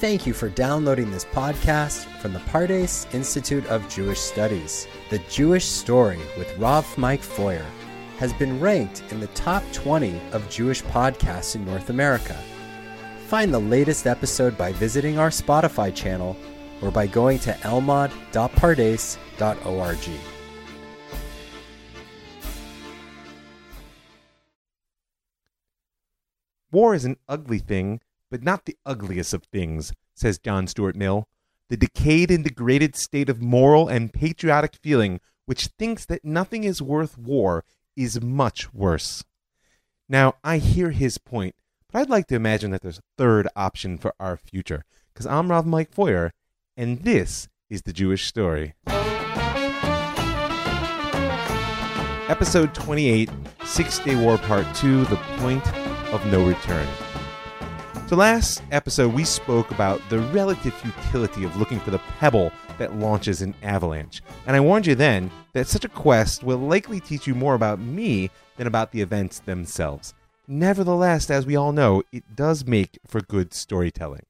Thank you for downloading this podcast from the Pardes Institute of Jewish Studies. The Jewish Story with Rav Mike Feuer has been ranked in the top 20 of Jewish podcasts in North America. Find the latest episode by visiting our Spotify channel or by going to elmad.pardes.org. War is an ugly thing, but not the ugliest of things, says John Stuart Mill. The decayed and degraded state of moral and patriotic feeling which thinks that nothing is worth war is much worse. Now, I hear his point, but I'd like to imagine that there's a third option for our future, because I'm Rav Mike Feuer, and this is the Jewish story. Episode 28 Six Day War Part 2 The Point of No Return. So, last episode, we spoke about the relative futility of looking for the pebble that launches an avalanche. And I warned you then that such a quest will likely teach you more about me than about the events themselves. Nevertheless, as we all know, it does make for good storytelling.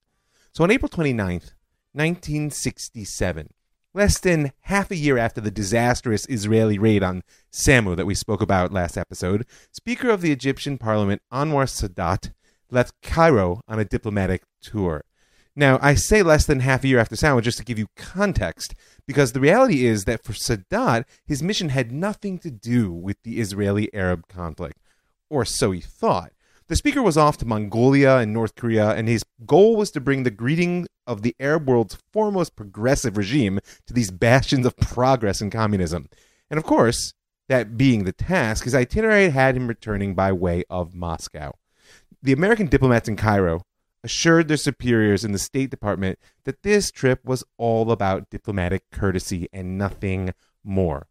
So, on April 29th, 1967, less than half a year after the disastrous Israeli raid on Samu that we spoke about last episode, Speaker of the Egyptian Parliament Anwar Sadat left Cairo on a diplomatic tour. Now, I say less than half a year after Samu just to give you context, because the reality is that for Sadat, his mission had nothing to do with the Israeli Arab conflict, or so he thought. The speaker was off to Mongolia and North Korea, and his goal was to bring the greeting of the Arab world's foremost progressive regime to these bastions of progress and communism. And of course, that being the task, his itinerary had him returning by way of Moscow. The American diplomats in Cairo assured their superiors in the State Department that this trip was all about diplomatic courtesy and nothing more.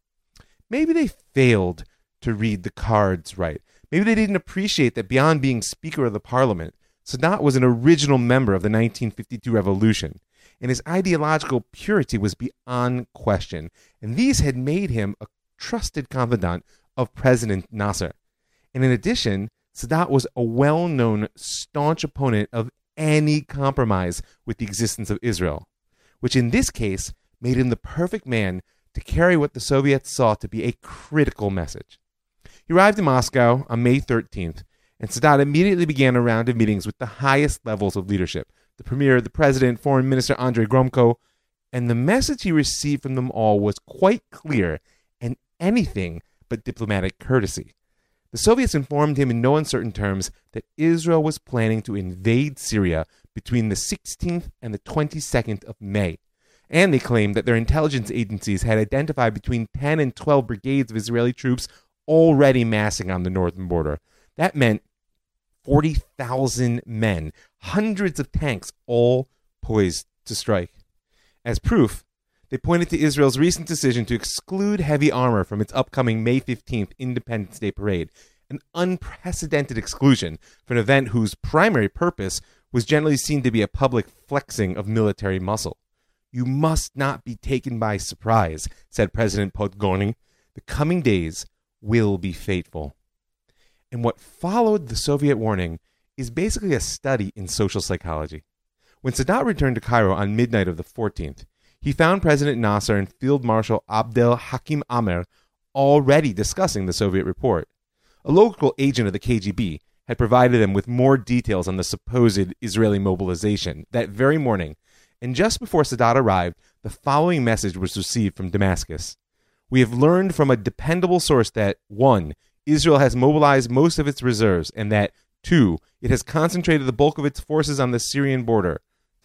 Maybe they failed to read the cards right. Maybe they didn't appreciate that beyond being Speaker of the Parliament, Sadat was an original member of the 1952 revolution, and his ideological purity was beyond question. And these had made him a trusted confidant of President Nasser. And in addition, Sadat was a well known, staunch opponent of any compromise with the existence of Israel, which in this case made him the perfect man to carry what the Soviets saw to be a critical message. He arrived in Moscow on May 13th, and Sadat immediately began a round of meetings with the highest levels of leadership the Premier, the President, Foreign Minister Andrei Gromyko, and the message he received from them all was quite clear and anything but diplomatic courtesy. The Soviets informed him in no uncertain terms that Israel was planning to invade Syria between the 16th and the 22nd of May. And they claimed that their intelligence agencies had identified between 10 and 12 brigades of Israeli troops already massing on the northern border. That meant 40,000 men, hundreds of tanks, all poised to strike. As proof, they pointed to Israel's recent decision to exclude heavy armor from its upcoming May 15th Independence Day parade, an unprecedented exclusion for an event whose primary purpose was generally seen to be a public flexing of military muscle. You must not be taken by surprise, said President Podgorny. The coming days will be fateful. And what followed the Soviet warning is basically a study in social psychology. When Sadat returned to Cairo on midnight of the 14th, he found President Nasser and Field Marshal Abdel Hakim Amer already discussing the Soviet report. A local agent of the KGB had provided them with more details on the supposed Israeli mobilization that very morning, and just before Sadat arrived, the following message was received from Damascus. We have learned from a dependable source that 1. Israel has mobilized most of its reserves, and that 2. It has concentrated the bulk of its forces on the Syrian border.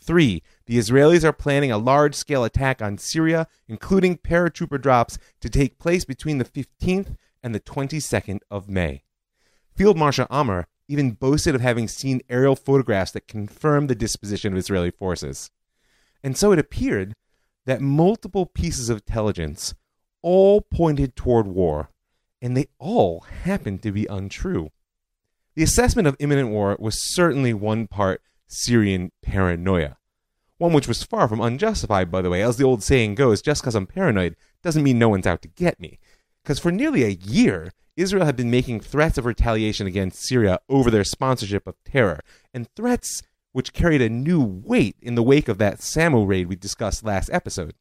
Three, the Israelis are planning a large scale attack on Syria, including paratrooper drops, to take place between the 15th and the 22nd of May. Field Marshal Amer even boasted of having seen aerial photographs that confirmed the disposition of Israeli forces. And so it appeared that multiple pieces of intelligence all pointed toward war, and they all happened to be untrue. The assessment of imminent war was certainly one part Syrian paranoia. One which was far from unjustified, by the way. As the old saying goes, just because I'm paranoid doesn't mean no one's out to get me. Because for nearly a year, Israel had been making threats of retaliation against Syria over their sponsorship of terror, and threats which carried a new weight in the wake of that Samu raid we discussed last episode.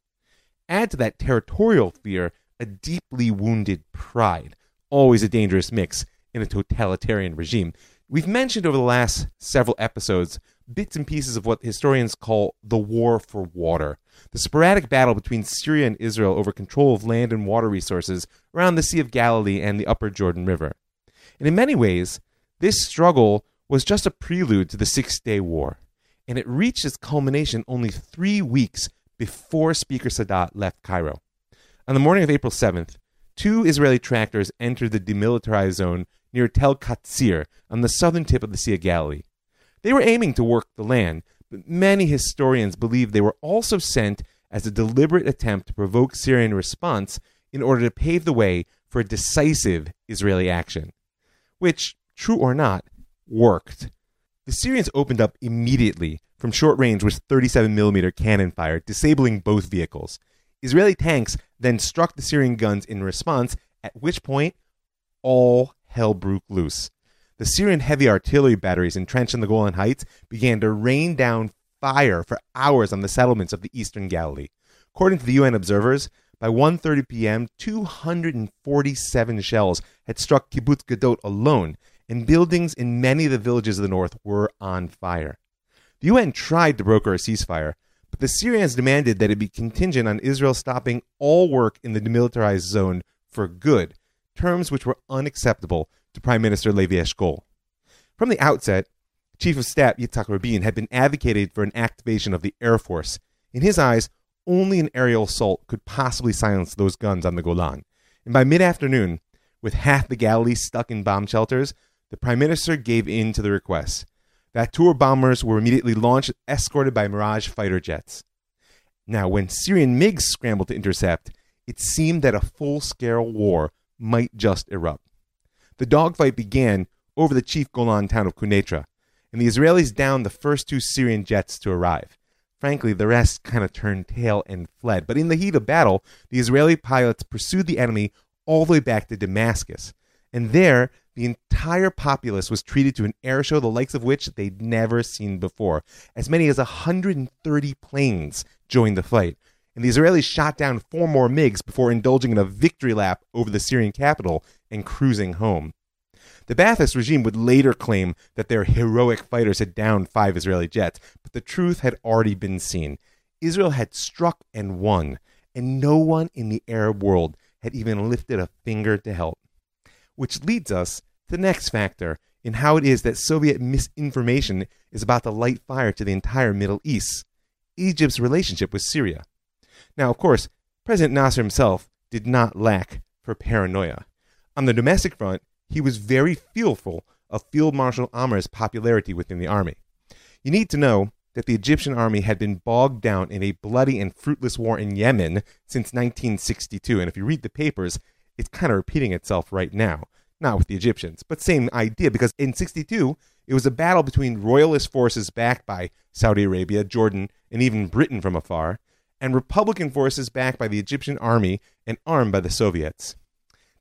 Add to that territorial fear a deeply wounded pride, always a dangerous mix in a totalitarian regime. We've mentioned over the last several episodes bits and pieces of what historians call the war for water, the sporadic battle between Syria and Israel over control of land and water resources around the Sea of Galilee and the upper Jordan River. And in many ways, this struggle was just a prelude to the Six Day War, and it reached its culmination only three weeks before Speaker Sadat left Cairo. On the morning of April 7th, two Israeli tractors entered the demilitarized zone near Tel Katsir on the southern tip of the Sea of Galilee. They were aiming to work the land, but many historians believe they were also sent as a deliberate attempt to provoke Syrian response in order to pave the way for a decisive Israeli action, which, true or not, worked. The Syrians opened up immediately from short range with 37mm cannon fire, disabling both vehicles. Israeli tanks then struck the Syrian guns in response, at which point all hell broke loose. The Syrian heavy artillery batteries entrenched in the Golan Heights began to rain down fire for hours on the settlements of the eastern Galilee. According to the UN observers, by 1:30 p.m., 247 shells had struck Kibbutz Gadot alone, and buildings in many of the villages of the north were on fire. The UN tried to broker a ceasefire, but the Syrians demanded that it be contingent on Israel stopping all work in the demilitarized zone for good, terms which were unacceptable to Prime Minister Levi Eshkol. From the outset, Chief of Staff Yitzhak Rabin had been advocating for an activation of the Air Force. In his eyes, only an aerial assault could possibly silence those guns on the Golan. And by mid afternoon, with half the Galilee stuck in bomb shelters, the Prime Minister gave in to the request. Vautour bombers were immediately launched, escorted by Mirage fighter jets. Now, when Syrian MiGs scrambled to intercept, it seemed that a full scale war might just erupt. The dogfight began over the chief Golan town of Quneitra, and the Israelis downed the first two Syrian jets to arrive. Frankly, the rest kind of turned tail and fled. But in the heat of battle, the Israeli pilots pursued the enemy all the way back to Damascus. And there, the entire populace was treated to an air show the likes of which they'd never seen before. As many as 130 planes joined the fight, and the Israelis shot down four more MiGs before indulging in a victory lap over the Syrian capital and cruising home. The Ba'athist regime would later claim that their heroic fighters had downed five Israeli jets, but the truth had already been seen. Israel had struck and won, and no one in the Arab world had even lifted a finger to help. Which leads us to the next factor in how it is that Soviet misinformation is about to light fire to the entire Middle East Egypt's relationship with Syria. Now, of course, President Nasser himself did not lack for paranoia. On the domestic front, he was very fearful of Field Marshal Amer's popularity within the army. You need to know that the Egyptian army had been bogged down in a bloody and fruitless war in Yemen since 1962. And if you read the papers, it's kind of repeating itself right now. Not with the Egyptians, but same idea, because in 62, it was a battle between royalist forces backed by Saudi Arabia, Jordan, and even Britain from afar, and Republican forces backed by the Egyptian army and armed by the Soviets.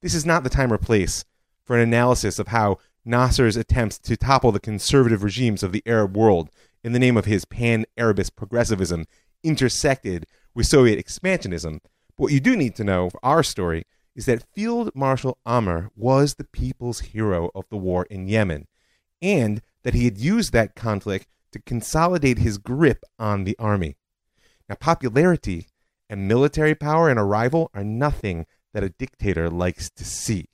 This is not the time or place for an analysis of how Nasser's attempts to topple the conservative regimes of the Arab world in the name of his pan Arabist progressivism intersected with Soviet expansionism. But what you do need to know for our story is that Field Marshal Amer was the people's hero of the war in Yemen, and that he had used that conflict to consolidate his grip on the army. Now, popularity and military power and a rival are nothing that a dictator likes to see.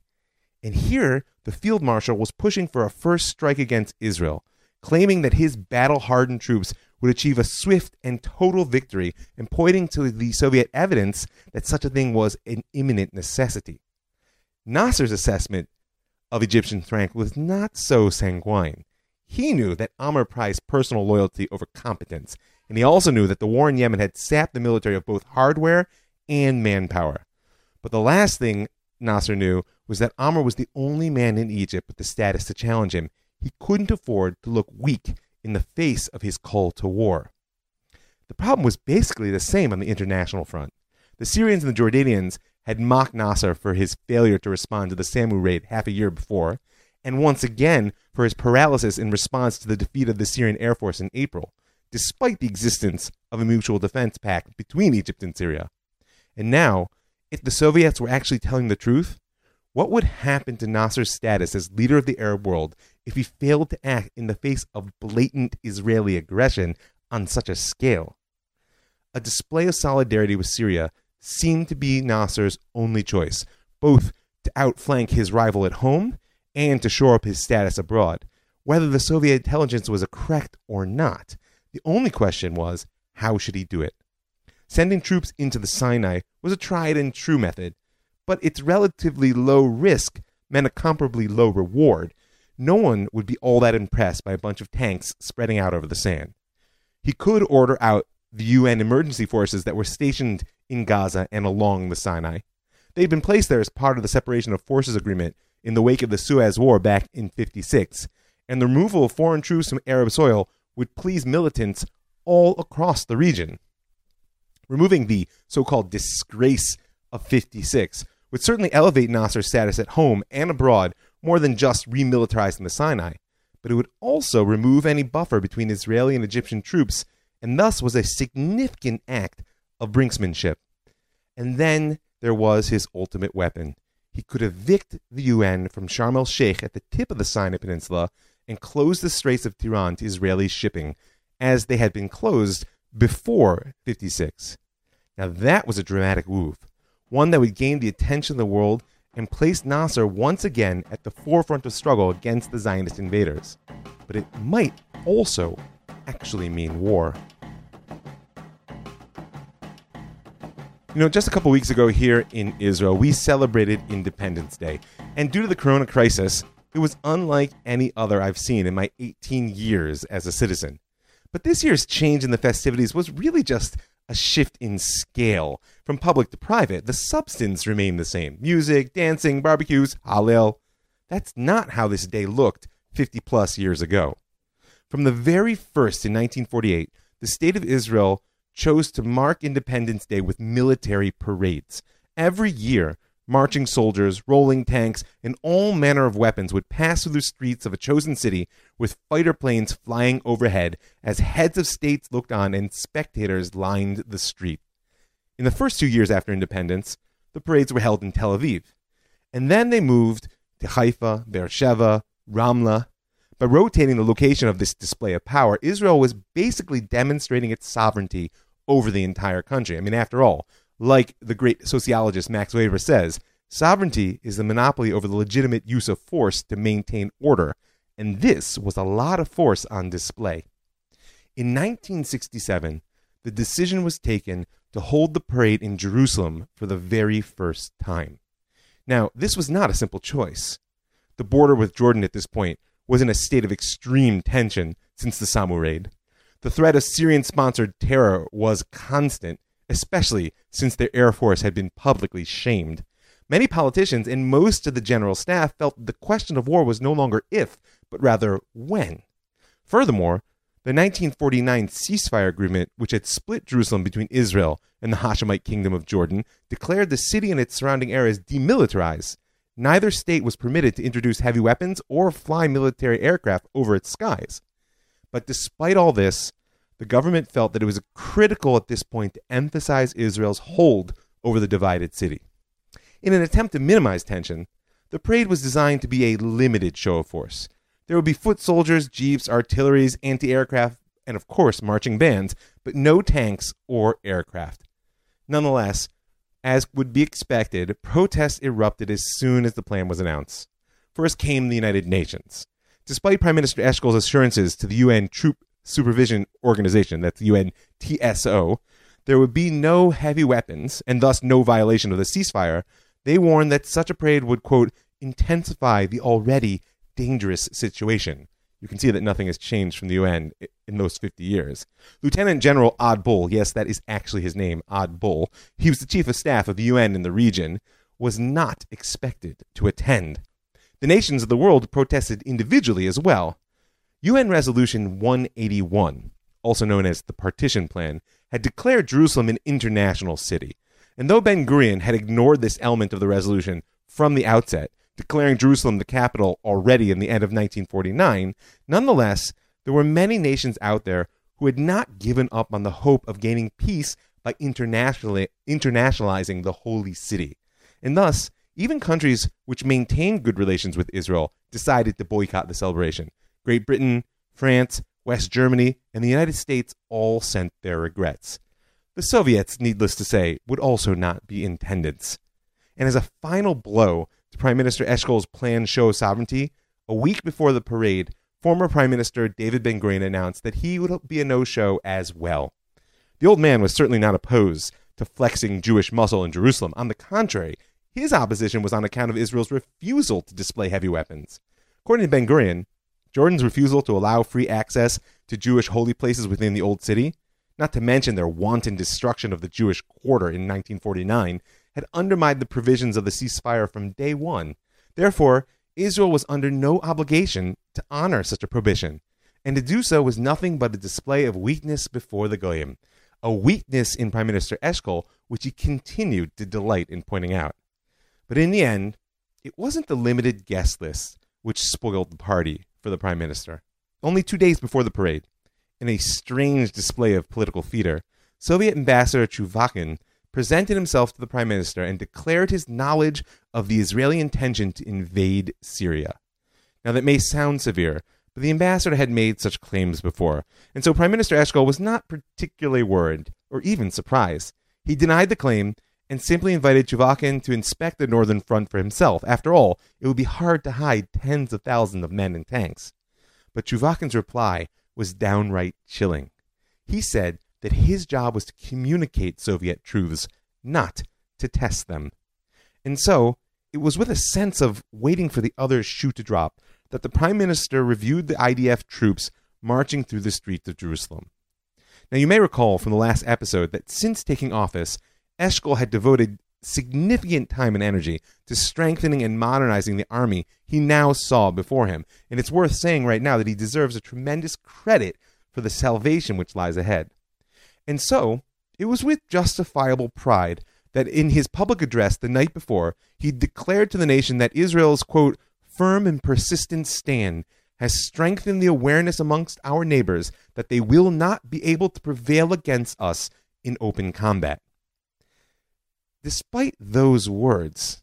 And here, the field marshal was pushing for a first strike against Israel, claiming that his battle hardened troops would achieve a swift and total victory and pointing to the Soviet evidence that such a thing was an imminent necessity. Nasser's assessment of Egyptian strength was not so sanguine. He knew that Amer prized personal loyalty over competence, and he also knew that the war in Yemen had sapped the military of both hardware and manpower. But the last thing Nasser knew was that Amer was the only man in Egypt with the status to challenge him. He couldn't afford to look weak in the face of his call to war. The problem was basically the same on the international front. The Syrians and the Jordanians had mocked Nasser for his failure to respond to the Samu raid half a year before, and once again for his paralysis in response to the defeat of the Syrian Air Force in April, despite the existence of a mutual defense pact between Egypt and Syria. And now, if the Soviets were actually telling the truth, what would happen to Nasser's status as leader of the Arab world if he failed to act in the face of blatant Israeli aggression on such a scale? A display of solidarity with Syria seemed to be Nasser's only choice, both to outflank his rival at home and to shore up his status abroad. Whether the Soviet intelligence was correct or not, the only question was how should he do it? Sending troops into the Sinai was a tried and true method, but its relatively low risk meant a comparably low reward. No one would be all that impressed by a bunch of tanks spreading out over the sand. He could order out the UN emergency forces that were stationed in Gaza and along the Sinai. They'd been placed there as part of the separation of forces agreement in the wake of the Suez War back in 56, and the removal of foreign troops from Arab soil would please militants all across the region. Removing the so called disgrace of 56 would certainly elevate Nasser's status at home and abroad more than just remilitarizing the Sinai, but it would also remove any buffer between Israeli and Egyptian troops, and thus was a significant act of brinksmanship. And then there was his ultimate weapon. He could evict the UN from Sharm el Sheikh at the tip of the Sinai Peninsula and close the Straits of Tiran to Israeli shipping, as they had been closed before 56. Now that was a dramatic move, one that would gain the attention of the world and place Nasser once again at the forefront of struggle against the Zionist invaders. But it might also actually mean war. You know, just a couple weeks ago here in Israel, we celebrated Independence Day. And due to the corona crisis, it was unlike any other I've seen in my 18 years as a citizen. But this year's change in the festivities was really just a shift in scale from public to private. The substance remained the same music, dancing, barbecues, Hallel. That's not how this day looked 50 plus years ago. From the very first in 1948, the State of Israel chose to mark Independence Day with military parades. Every year, marching soldiers, rolling tanks, and all manner of weapons would pass through the streets of a chosen city with fighter planes flying overhead as heads of states looked on and spectators lined the street. In the first two years after independence, the parades were held in Tel Aviv. And then they moved to Haifa, Beersheba, Ramla. By rotating the location of this display of power, Israel was basically demonstrating its sovereignty over the entire country. I mean, after all, like the great sociologist Max Weber says, sovereignty is the monopoly over the legitimate use of force to maintain order, and this was a lot of force on display. In 1967, the decision was taken to hold the parade in Jerusalem for the very first time. Now, this was not a simple choice. The border with Jordan at this point was in a state of extreme tension since the Samu raid. The threat of Syrian sponsored terror was constant, especially since their Air Force had been publicly shamed. Many politicians and most of the general staff felt the question of war was no longer if, but rather when. Furthermore, the 1949 ceasefire agreement, which had split Jerusalem between Israel and the Hashemite Kingdom of Jordan, declared the city and its surrounding areas demilitarized. Neither state was permitted to introduce heavy weapons or fly military aircraft over its skies. But despite all this, the government felt that it was critical at this point to emphasize Israel's hold over the divided city. In an attempt to minimize tension, the parade was designed to be a limited show of force. There would be foot soldiers, jeeps, artilleries, anti aircraft, and of course, marching bands, but no tanks or aircraft. Nonetheless, as would be expected, protests erupted as soon as the plan was announced. First came the United Nations. Despite Prime Minister Eshkol's assurances to the UN Truce Supervision Organization, that's UNTSO, there would be no heavy weapons and thus no violation of the ceasefire, they warned that such a parade would, quote, intensify the already dangerous situation. You can see that nothing has changed from the UN in those 50 years. Lieutenant General Odd Bull, yes, that is actually his name, Odd Bull, he was the chief of staff of the UN in the region, was not expected to attend. The nations of the world protested individually as well. UN Resolution 181, also known as the Partition Plan, had declared Jerusalem an international city. And though Ben Gurion had ignored this element of the resolution from the outset, declaring Jerusalem the capital already in the end of 1949, nonetheless, there were many nations out there who had not given up on the hope of gaining peace by internationally, internationalizing the holy city. And thus, even countries which maintained good relations with Israel decided to boycott the celebration. Great Britain, France, West Germany, and the United States all sent their regrets. The Soviets, needless to say, would also not be in attendance. And as a final blow to Prime Minister Eshkol's planned show of sovereignty, a week before the parade, former Prime Minister David Ben Gurion announced that he would be a no show as well. The old man was certainly not opposed to flexing Jewish muscle in Jerusalem. On the contrary, his opposition was on account of Israel's refusal to display heavy weapons. According to Ben Gurion, Jordan's refusal to allow free access to Jewish holy places within the Old City, not to mention their wanton destruction of the Jewish quarter in 1949, had undermined the provisions of the ceasefire from day one. Therefore, Israel was under no obligation to honor such a prohibition, and to do so was nothing but a display of weakness before the Goyim, a weakness in Prime Minister Eshkol which he continued to delight in pointing out. But in the end, it wasn't the limited guest list which spoiled the party for the Prime Minister. Only two days before the parade, in a strange display of political theater, Soviet Ambassador Chuvakhin presented himself to the Prime Minister and declared his knowledge of the Israeli intention to invade Syria. Now, that may sound severe, but the ambassador had made such claims before, and so Prime Minister Eshkol was not particularly worried or even surprised. He denied the claim and simply invited Chuvakhin to inspect the northern front for himself. After all, it would be hard to hide tens of thousands of men and tanks. But Chuvakhin's reply was downright chilling. He said that his job was to communicate Soviet truths, not to test them. And so, it was with a sense of waiting for the other shoe to drop that the Prime Minister reviewed the IDF troops marching through the streets of Jerusalem. Now, you may recall from the last episode that since taking office, Eshkol had devoted significant time and energy to strengthening and modernizing the army he now saw before him. And it's worth saying right now that he deserves a tremendous credit for the salvation which lies ahead. And so, it was with justifiable pride that in his public address the night before, he declared to the nation that Israel's, quote, firm and persistent stand has strengthened the awareness amongst our neighbors that they will not be able to prevail against us in open combat. Despite those words,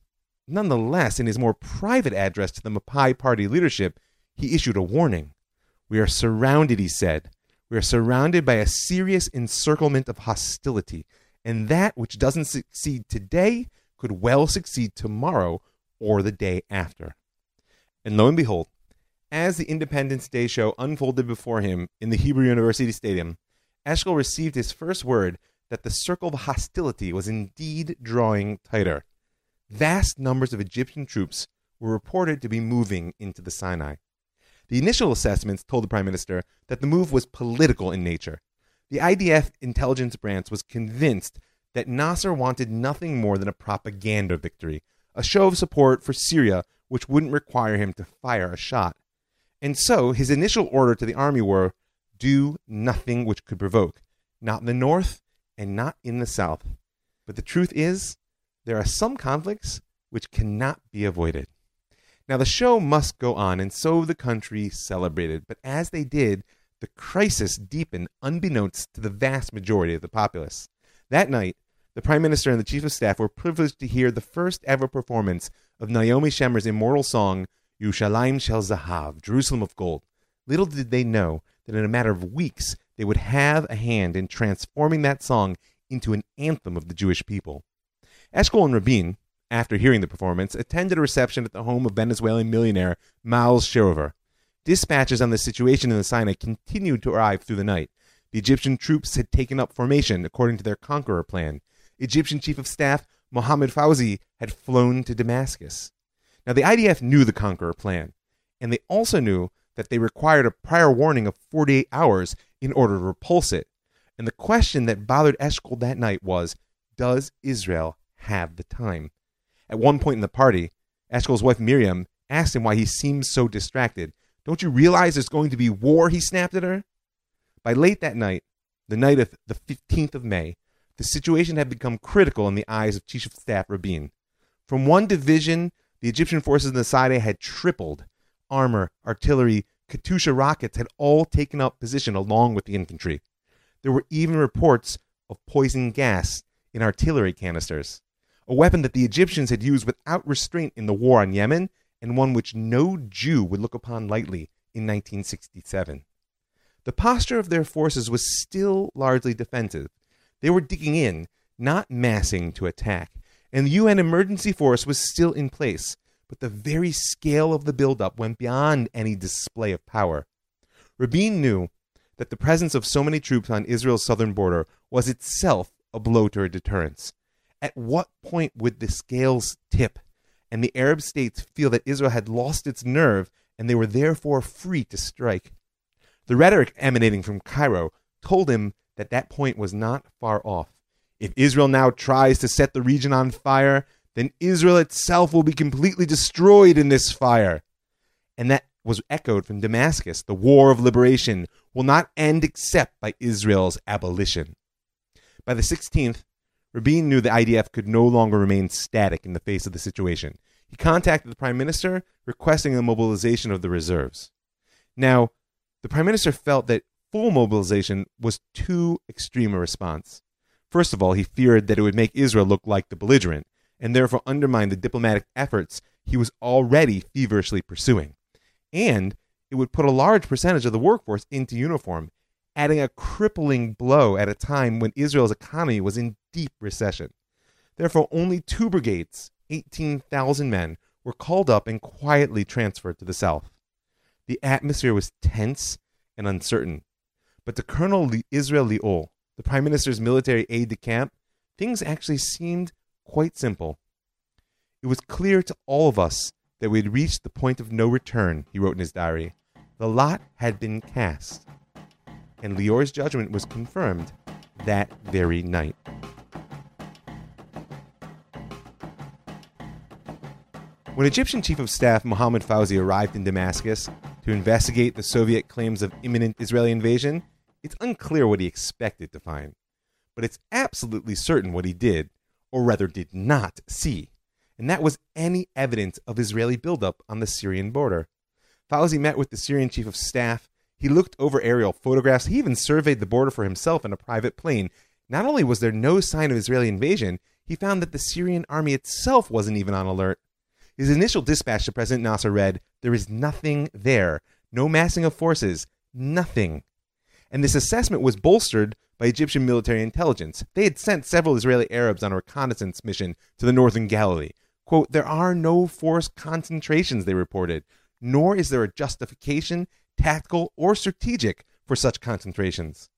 nonetheless, in his more private address to the Mapai party leadership, he issued a warning. We are surrounded, he said. We are surrounded by a serious encirclement of hostility, and that which doesn't succeed today could well succeed tomorrow or the day after. And lo and behold, as the Independence Day show unfolded before him in the Hebrew University Stadium, Eshkol received his first word that the circle of hostility was indeed drawing tighter. Vast numbers of Egyptian troops were reported to be moving into the Sinai. The initial assessments told the prime minister that the move was political in nature. The IDF intelligence branch was convinced that Nasser wanted nothing more than a propaganda victory, a show of support for Syria which wouldn't require him to fire a shot. And so his initial order to the army were do nothing which could provoke, not in the north and not in the South. But the truth is, there are some conflicts which cannot be avoided. Now, the show must go on, and so the country celebrated. But as they did, the crisis deepened unbeknownst to the vast majority of the populace. That night, the Prime Minister and the Chief of Staff were privileged to hear the first ever performance of Naomi Shemer's immortal song, Yerushalayim Shel Zahav, Jerusalem of Gold. Little did they know that in a matter of weeks, they would have a hand in transforming that song into an anthem of the Jewish people. Eshkol and Rabin, after hearing the performance, attended a reception at the home of Venezuelan millionaire Miles Sherover. Dispatches on the situation in the Sinai continued to arrive through the night. The Egyptian troops had taken up formation according to their conqueror plan. Egyptian Chief of Staff Mohammed Fawzi had flown to Damascus. Now, the IDF knew the conqueror plan, and they also knew that they required a prior warning of 48 hours in order to repulse it. And the question that bothered Eshkol that night was Does Israel have the time? At one point in the party, Eshkol's wife Miriam asked him why he seemed so distracted. Don't you realize there's going to be war? He snapped at her. By late that night, the night of the 15th of May, the situation had become critical in the eyes of Chief of Staff Rabin. From one division, the Egyptian forces in the Sinai had tripled. Armor, artillery, Katyusha rockets had all taken up position along with the infantry. There were even reports of poison gas in artillery canisters, a weapon that the Egyptians had used without restraint in the war on Yemen and one which no Jew would look upon lightly in 1967. The posture of their forces was still largely defensive. They were digging in, not massing to attack, and the UN emergency force was still in place, but the very scale of the buildup went beyond any display of power. Rabin knew that the presence of so many troops on Israel's southern border was itself a blow to her deterrence. At what point would the scales tip and the Arab states feel that Israel had lost its nerve and they were therefore free to strike? The rhetoric emanating from Cairo told him that that point was not far off. If Israel now tries to set the region on fire, then Israel itself will be completely destroyed in this fire. And that was echoed from Damascus. The war of liberation will not end except by Israel's abolition. By the 16th, Rabin knew the IDF could no longer remain static in the face of the situation. He contacted the prime minister requesting the mobilization of the reserves. Now, the prime minister felt that full mobilization was too extreme a response. First of all, he feared that it would make Israel look like the belligerent, and therefore undermine the diplomatic efforts he was already feverishly pursuing. And it would put a large percentage of the workforce into uniform, adding a crippling blow at a time when Israel's economy was in deep recession. Therefore, only two brigades, 18,000 men, were called up and quietly transferred to the south. The atmosphere was tense and uncertain. But to Colonel Israel Lior, the Prime Minister's military aide de camp, things actually seemed quite simple. It was clear to all of us that we had reached the point of no return, he wrote in his diary. The lot had been cast. And Lior's judgment was confirmed that very night. When Egyptian Chief of Staff Mohammad Fawzi arrived in Damascus to investigate the Soviet claims of imminent Israeli invasion, it's unclear what he expected to find. But it's absolutely certain what he did, or rather did not, see and that was any evidence of Israeli buildup on the Syrian border. Fawzi met with the Syrian chief of staff. He looked over aerial photographs. He even surveyed the border for himself in a private plane. Not only was there no sign of Israeli invasion, he found that the Syrian army itself wasn't even on alert. His initial dispatch to President Nasser read, There is nothing there. No massing of forces. Nothing. And this assessment was bolstered by Egyptian military intelligence. They had sent several Israeli Arabs on a reconnaissance mission to the northern Galilee. Quote, there are no force concentrations, they reported, nor is there a justification, tactical, or strategic for such concentrations.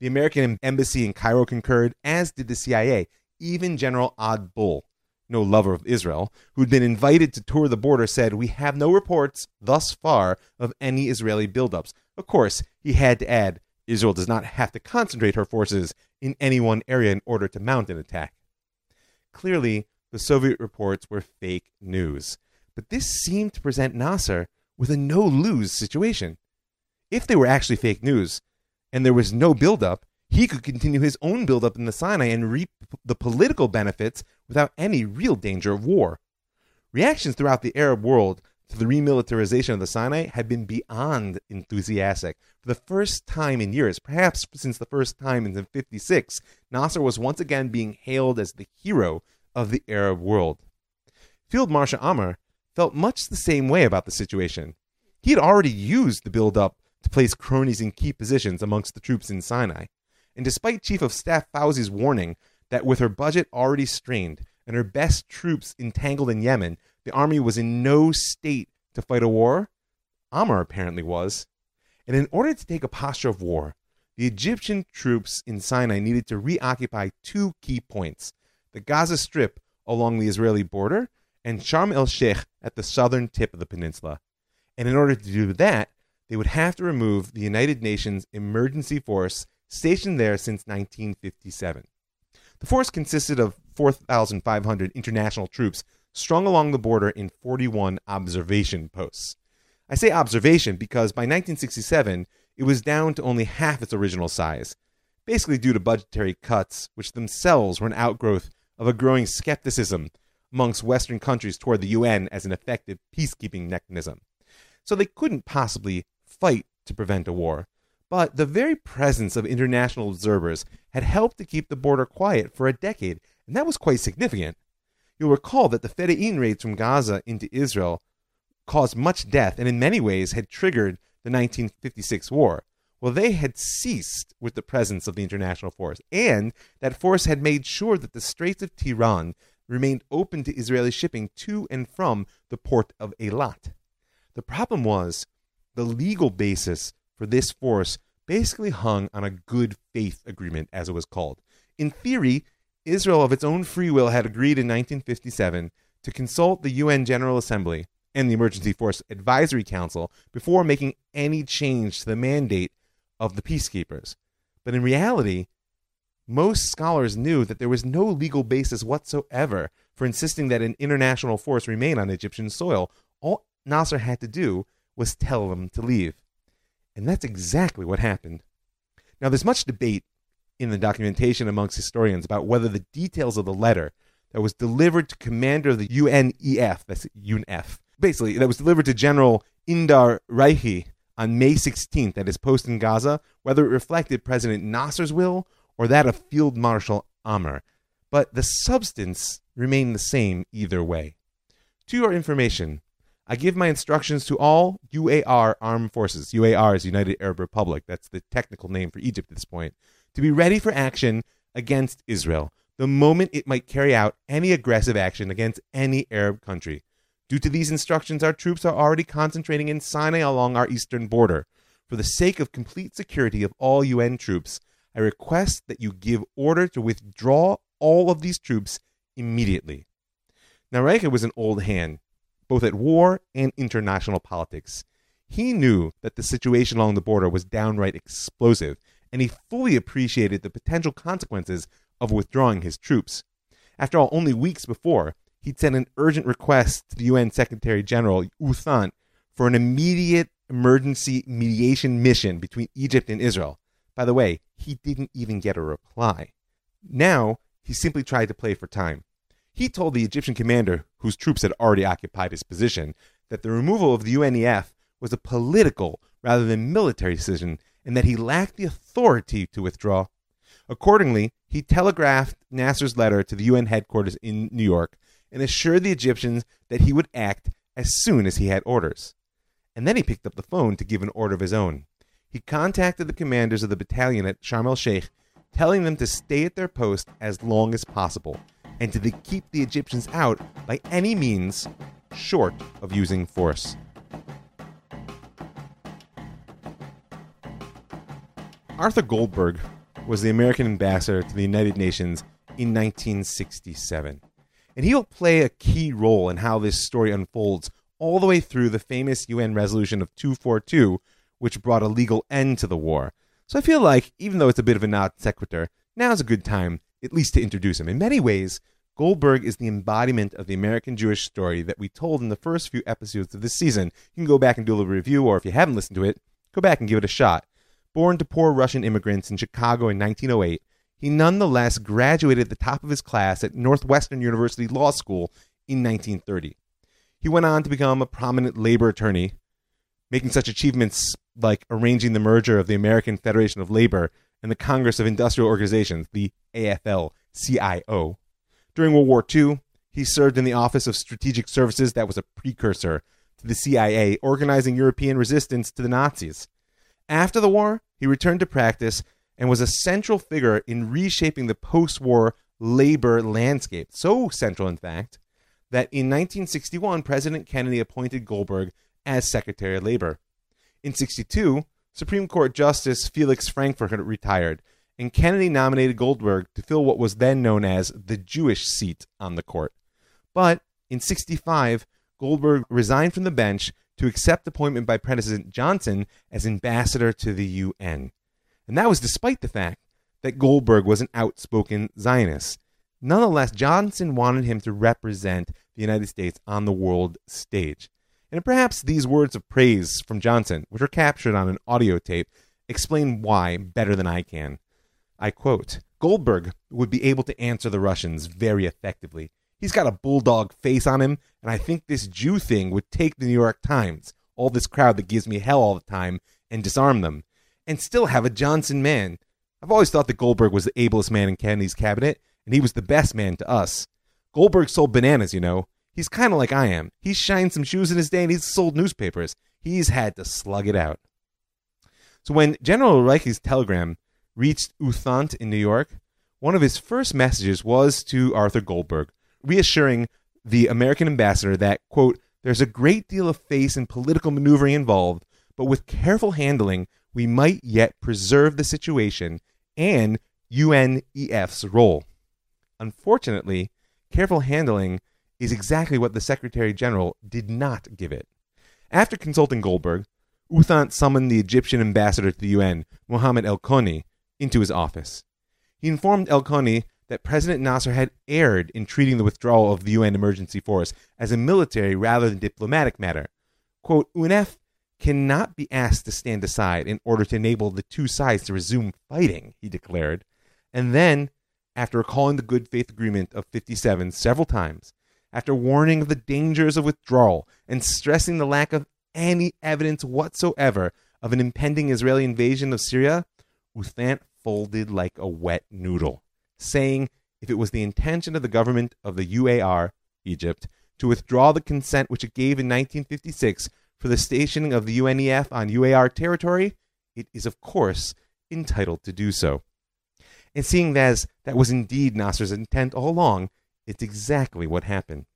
The American embassy in Cairo concurred, as did the CIA, even General Odd Bull, no lover of Israel, who'd been invited to tour the border, said, We have no reports thus far of any Israeli buildups. Of course, he had to add, Israel does not have to concentrate her forces in any one area in order to mount an attack. Clearly, the Soviet reports were fake news. But this seemed to present Nasser with a no lose situation. If they were actually fake news and there was no buildup, he could continue his own buildup in the Sinai and reap the political benefits without any real danger of war. Reactions throughout the Arab world to the remilitarization of the Sinai had been beyond enthusiastic. For the first time in years, perhaps since the first time in 56, Nasser was once again being hailed as the hero of the Arab world. Field Marshal Amer felt much the same way about the situation. He had already used the build-up to place cronies in key positions amongst the troops in Sinai. And despite Chief of Staff Fawzi's warning that with her budget already strained and her best troops entangled in Yemen, the army was in no state to fight a war, Amer apparently was. And in order to take a posture of war, the Egyptian troops in Sinai needed to reoccupy two key points the Gaza Strip along the Israeli border, and Sharm el Sheikh at the southern tip of the peninsula. And in order to do that, they would have to remove the United Nations emergency force stationed there since 1957. The force consisted of 4,500 international troops strung along the border in 41 observation posts. I say observation because by 1967, it was down to only half its original size, basically due to budgetary cuts, which themselves were an outgrowth of a growing skepticism amongst Western countries toward the UN as an effective peacekeeping mechanism. So they couldn't possibly fight to prevent a war. But the very presence of international observers had helped to keep the border quiet for a decade, and that was quite significant. You'll recall that the Fedayeen raids from Gaza into Israel caused much death and in many ways had triggered the 1956 war. Well, they had ceased with the presence of the international force, and that force had made sure that the Straits of Tiran remained open to Israeli shipping to and from the port of Eilat. The problem was the legal basis for this force basically hung on a good faith agreement, as it was called. In theory, Israel, of its own free will, had agreed in 1957 to consult the UN General Assembly and the Emergency Force Advisory Council before making any change to the mandate of the peacekeepers. But in reality, most scholars knew that there was no legal basis whatsoever for insisting that an international force remain on Egyptian soil. All Nasser had to do was tell them to leave. And that's exactly what happened. Now, there's much debate in the documentation amongst historians about whether the details of the letter that was delivered to commander of the UNEF, that's UNF, basically, that was delivered to General Indar Rikhye on May 16th at his post in Gaza, whether it reflected President Nasser's will or that of Field Marshal Amer. But the substance remained the same either way. To your information, I give my instructions to all UAR armed forces. UAR is United Arab Republic. That's the technical name for Egypt at this point. To be ready for action against Israel the moment it might carry out any aggressive action against any Arab country. Due to these instructions, our troops are already concentrating in Sinai along our eastern border. For the sake of complete security of all UN troops, I request that you give order to withdraw all of these troops immediately. Now, was an old hand, both at war and international politics. He knew that the situation along the border was downright explosive, and he fully appreciated the potential consequences of withdrawing his troops. After all, only weeks before, he'd sent an urgent request to the UN Secretary General U Thant for an immediate emergency mediation mission between Egypt and Israel. By the way, he didn't even get a reply. Now, he simply tried to play for time. He told the Egyptian commander, whose troops had already occupied his position, that the removal of the UNEF was a political rather than military decision and that he lacked the authority to withdraw. Accordingly, he telegraphed Nasser's letter to the UN headquarters in New York and assured the Egyptians that he would act as soon as he had orders. And then he picked up the phone to give an order of his own. He contacted the commanders of the battalion at Sharm el Sheikh, telling them to stay at their post as long as possible and to keep the Egyptians out by any means short of using force. Arthur Goldberg was the American ambassador to the United Nations in 1967 and he'll play a key role in how this story unfolds all the way through the famous UN resolution of 242, which brought a legal end to the war. So I feel like, even though it's a bit of a non sequitur, now's a good time, at least to introduce him. In many ways, Goldberg is the embodiment of the American Jewish story that we told in the first few episodes of this season. You can go back and do a little review, or if you haven't listened to it, go back and give it a shot. Born to poor Russian immigrants in Chicago in 1908, he nonetheless graduated at the top of his class at Northwestern University Law School in 1930. He went on to become a prominent labor attorney, making such achievements like arranging the merger of the American Federation of Labor and the Congress of Industrial Organizations, the AFL CIO. During World War II, he served in the Office of Strategic Services that was a precursor to the CIA, organizing European resistance to the Nazis. After the war, he returned to practice and was a central figure in reshaping the post war labor landscape. So central, in fact, that in 1961, President Kennedy appointed Goldberg as Secretary of Labor. In 62, Supreme Court Justice Felix Frankfurter retired, and Kennedy nominated Goldberg to fill what was then known as the Jewish seat on the court. But in 65, Goldberg resigned from the bench to accept appointment by President Johnson as ambassador to the UN. And that was despite the fact that Goldberg was an outspoken Zionist. Nonetheless, Johnson wanted him to represent the United States on the world stage. And perhaps these words of praise from Johnson, which are captured on an audio tape, explain why better than I can. I quote Goldberg would be able to answer the Russians very effectively. He's got a bulldog face on him, and I think this Jew thing would take the New York Times, all this crowd that gives me hell all the time, and disarm them, and still have a Johnson man. I've always thought that Goldberg was the ablest man in Kennedy's cabinet, and he was the best man to us. Goldberg sold bananas, you know. He's kind of like I am. He's shined some shoes in his day, and he's sold newspapers. He's had to slug it out. So when General Rikhye's telegram reached U Thant in New York, one of his first messages was to Arthur Goldberg, reassuring the American ambassador that, quote, there's a great deal of face and political maneuvering involved, but with careful handling, we might yet preserve the situation and UNEF's role. Unfortunately, careful handling is exactly what the Secretary General did not give it. After consulting Goldberg, U Thant summoned the Egyptian ambassador to the UN, Mohammed El Koni, into his office. He informed El Koni that President Nasser had erred in treating the withdrawal of the UN emergency force as a military rather than diplomatic matter. Quote, UNEF cannot be asked to stand aside in order to enable the two sides to resume fighting, he declared. And then, after recalling the good faith agreement of 57 several times, after warning of the dangers of withdrawal and stressing the lack of any evidence whatsoever of an impending Israeli invasion of Syria, U Thant folded like a wet noodle, saying if it was the intention of the government of the UAR, Egypt, to withdraw the consent which it gave in 1956 for the stationing of the UNEF on UAR territory, it is, of course, entitled to do so. And seeing as that was indeed Nasser's intent all along, it's exactly what happened.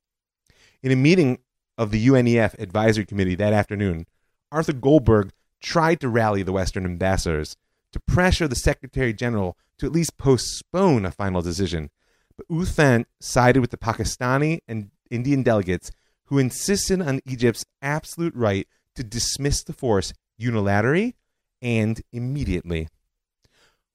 In a meeting of the UNEF Advisory Committee that afternoon, Arthur Goldberg tried to rally the Western ambassadors to pressure the Secretary General to at least postpone a final decision. But U sided with the Pakistani and Indian delegates who insisted on Egypt's absolute right to dismiss the force unilaterally and immediately.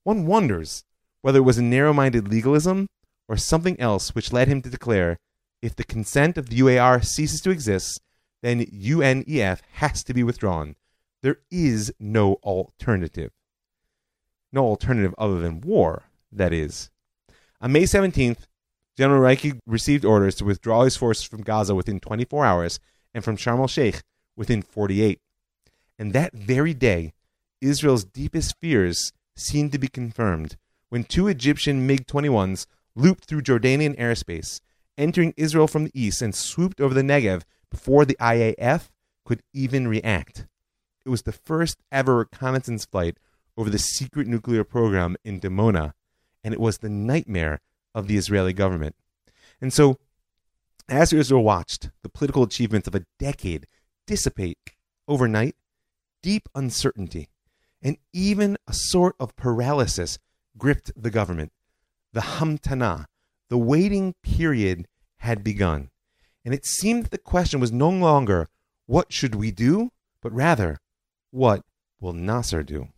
One wonders whether it was a narrow minded legalism or something else which led him to declare if the consent of the UAR ceases to exist, then UNEF has to be withdrawn. There is no alternative. No alternative other than war, that is. On May 17th, General Rikhye received orders to withdraw his forces from Gaza within 24 hours and from Sharm el Sheikh within 48. And that very day, Israel's deepest fears seemed to be confirmed when two Egyptian MiG 21s looped through Jordanian airspace, entering Israel from the east and swooped over the Negev before the IAF could even react. It was the first ever reconnaissance flight over the secret nuclear program in Dimona, and it was the nightmare of the Israeli government. And so, as Israel watched the political achievements of a decade dissipate overnight, deep uncertainty and even a sort of paralysis gripped the government. The hamtana, the waiting period, had begun. And it seemed that the question was no longer, what should we do? But rather, what will Nasser do?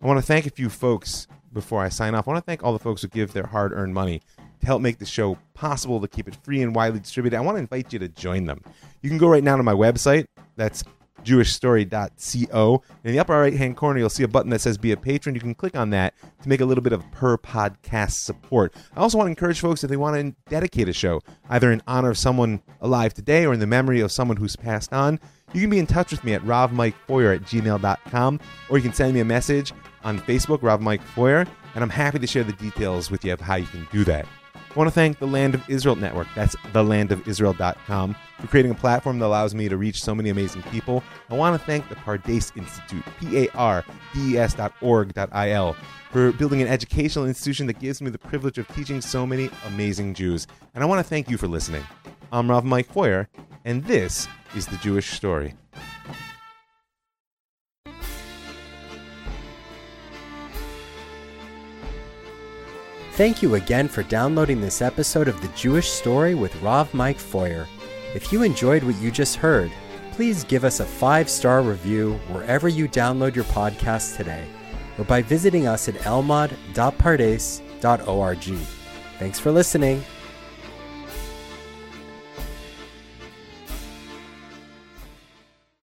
I want to thank a few folks before I sign off. I want to thank all the folks who give their hard earned money to help make the show possible, to keep it free and widely distributed. I want to invite you to join them. You can go right now to my website. That's jewishstory.co. In the upper right hand corner, you'll see a button that says Be a Patron. You can click on that to make a little bit of per podcast support. I also want to encourage folks if they want to dedicate a show, either in honor of someone alive today or in the memory of someone who's passed on, you can be in touch with me at ravmikefeuer at gmail.com or you can send me a message on Facebook, Rav Mike Feuer, and I'm happy to share the details with you of how you can do that. I want to thank the Land of Israel Network, that's thelandofisrael.com, for creating a platform that allows me to reach so many amazing people. I want to thank the Pardes Institute, P-A-R-D-E-S dot org dot I-L, for building an educational institution that gives me the privilege of teaching so many amazing Jews. And I want to thank you for listening. I'm Rav Mike Feuer, and this is The Jewish Story. Thank you again for downloading this episode of The Jewish Story with Rav Mike Feuer. If you enjoyed what you just heard, please give us a five star review wherever you download your podcast today or by visiting us at elmad.pardes.org. Thanks for listening